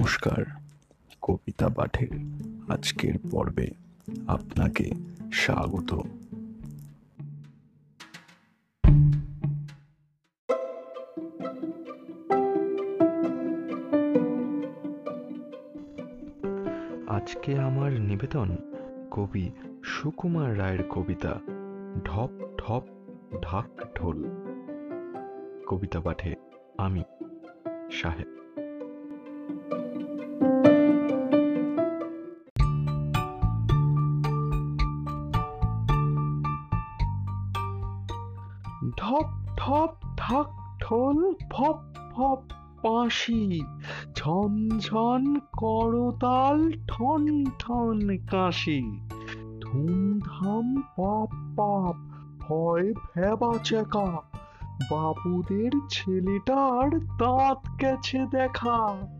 নমস্কার, কবিতা পাঠের আজকের পর্বে আপনাকে স্বাগত। আজকে আমার নিবেদন কবি সুকুমার রায়ের কবিতা, ঢপ ঢপ ঢাক ঢোল। কবিতা পাঠে আমি সাহেব। ঢপ ঢপ, ঢাক, ঢোল ফপ ফপ বাঁশি। ঝন ঝন, করতাল, ঠন ঠন, কাশি। ধুমধাম পাপ পাপ, ভয়, ভেবা, চেকা। বাবুদের ছেলেটার দাঁত গেছে দেখা।